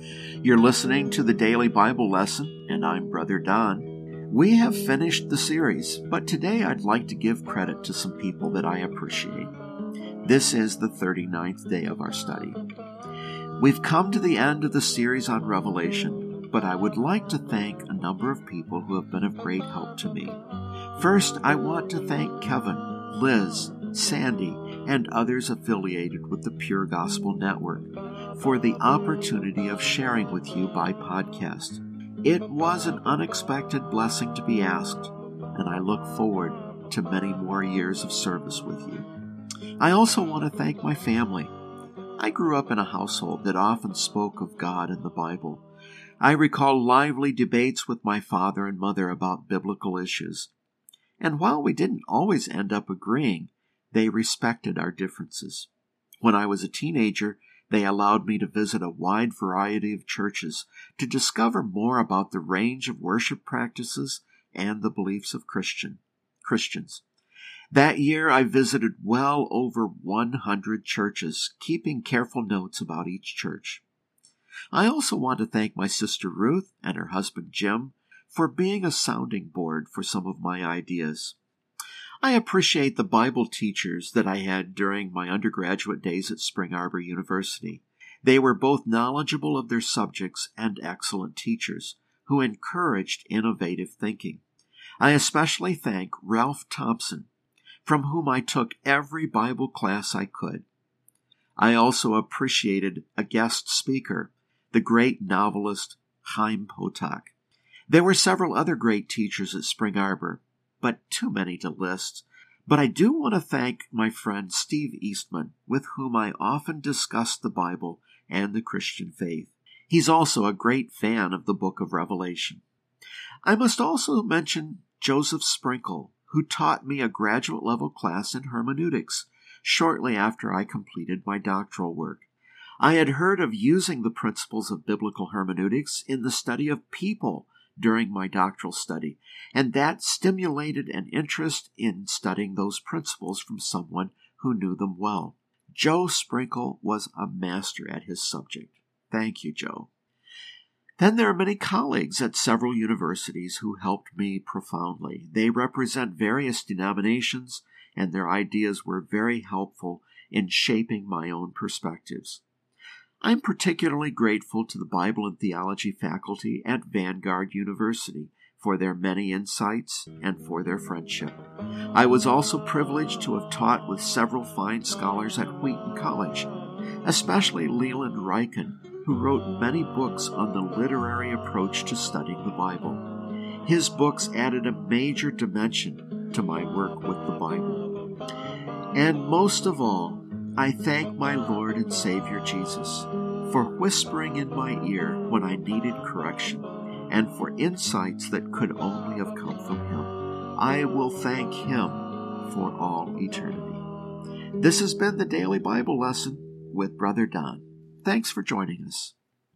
You're listening to the Daily Bible Lesson, and I'm Brother Don. We have finished the series, but today I'd like to give credit to some people that I appreciate. This is the 39th day of our study. We've come to the end of the series on Revelation, but I would like to thank a number of people who have been of great help to me. First, I want to thank Kevin, Liz, Sandy, and others affiliated with the Pure Gospel Network for the opportunity of sharing with you by podcast. It was an unexpected blessing to be asked, and I look forward to many more years of service with you. I also want to thank my family. I grew up in a household that often spoke of God and the Bible. I recall lively debates with my father and mother about biblical issues. And while we didn't always end up agreeing, they respected our differences. When I was a teenager, they allowed me to visit a wide variety of churches to discover more about the range of worship practices and the beliefs of Christian Christians. That year I visited well over 100 churches, keeping careful notes about each church. I also want to thank my sister Ruth and her husband Jim for being a sounding board for some of my ideas. I appreciate the Bible teachers that I had during my undergraduate days at Spring Arbor University. They were both knowledgeable of their subjects and excellent teachers who encouraged innovative thinking. I especially thank Ralph Thompson, from whom I took every Bible class I could. I also appreciated a guest speaker, the great novelist Chaim Potok. There were several other great teachers at Spring Arbor, but too many to list. But I do want to thank my friend Steve Eastman, with whom I often discuss the Bible and the Christian faith. He's also a great fan of the book of Revelation. I must also mention Joseph Sprinkle, who taught me a graduate level class in hermeneutics shortly after I completed my doctoral work. I had heard of using the principles of biblical hermeneutics in the study of people during my doctoral study, and that stimulated an interest in studying those principles from someone who knew them well. Joe Sprinkle was a master at his subject. Thank you, Joe. Then there are many colleagues at several universities who helped me profoundly. They represent various denominations, and their ideas were very helpful in shaping my own perspectives. I'm particularly grateful to the Bible and Theology faculty at Vanguard University for their many insights and for their friendship. I was also privileged to have taught with several fine scholars at Wheaton College, especially Leland Ryken, who wrote many books on the literary approach to studying the Bible. His books added a major dimension to my work with the Bible. And most of all, I thank my Lord and Savior Jesus for whispering in my ear when I needed correction and for insights that could only have come from Him. I will thank Him for all eternity. This has been the Daily Bible Lesson with Brother Don. Thanks for joining us.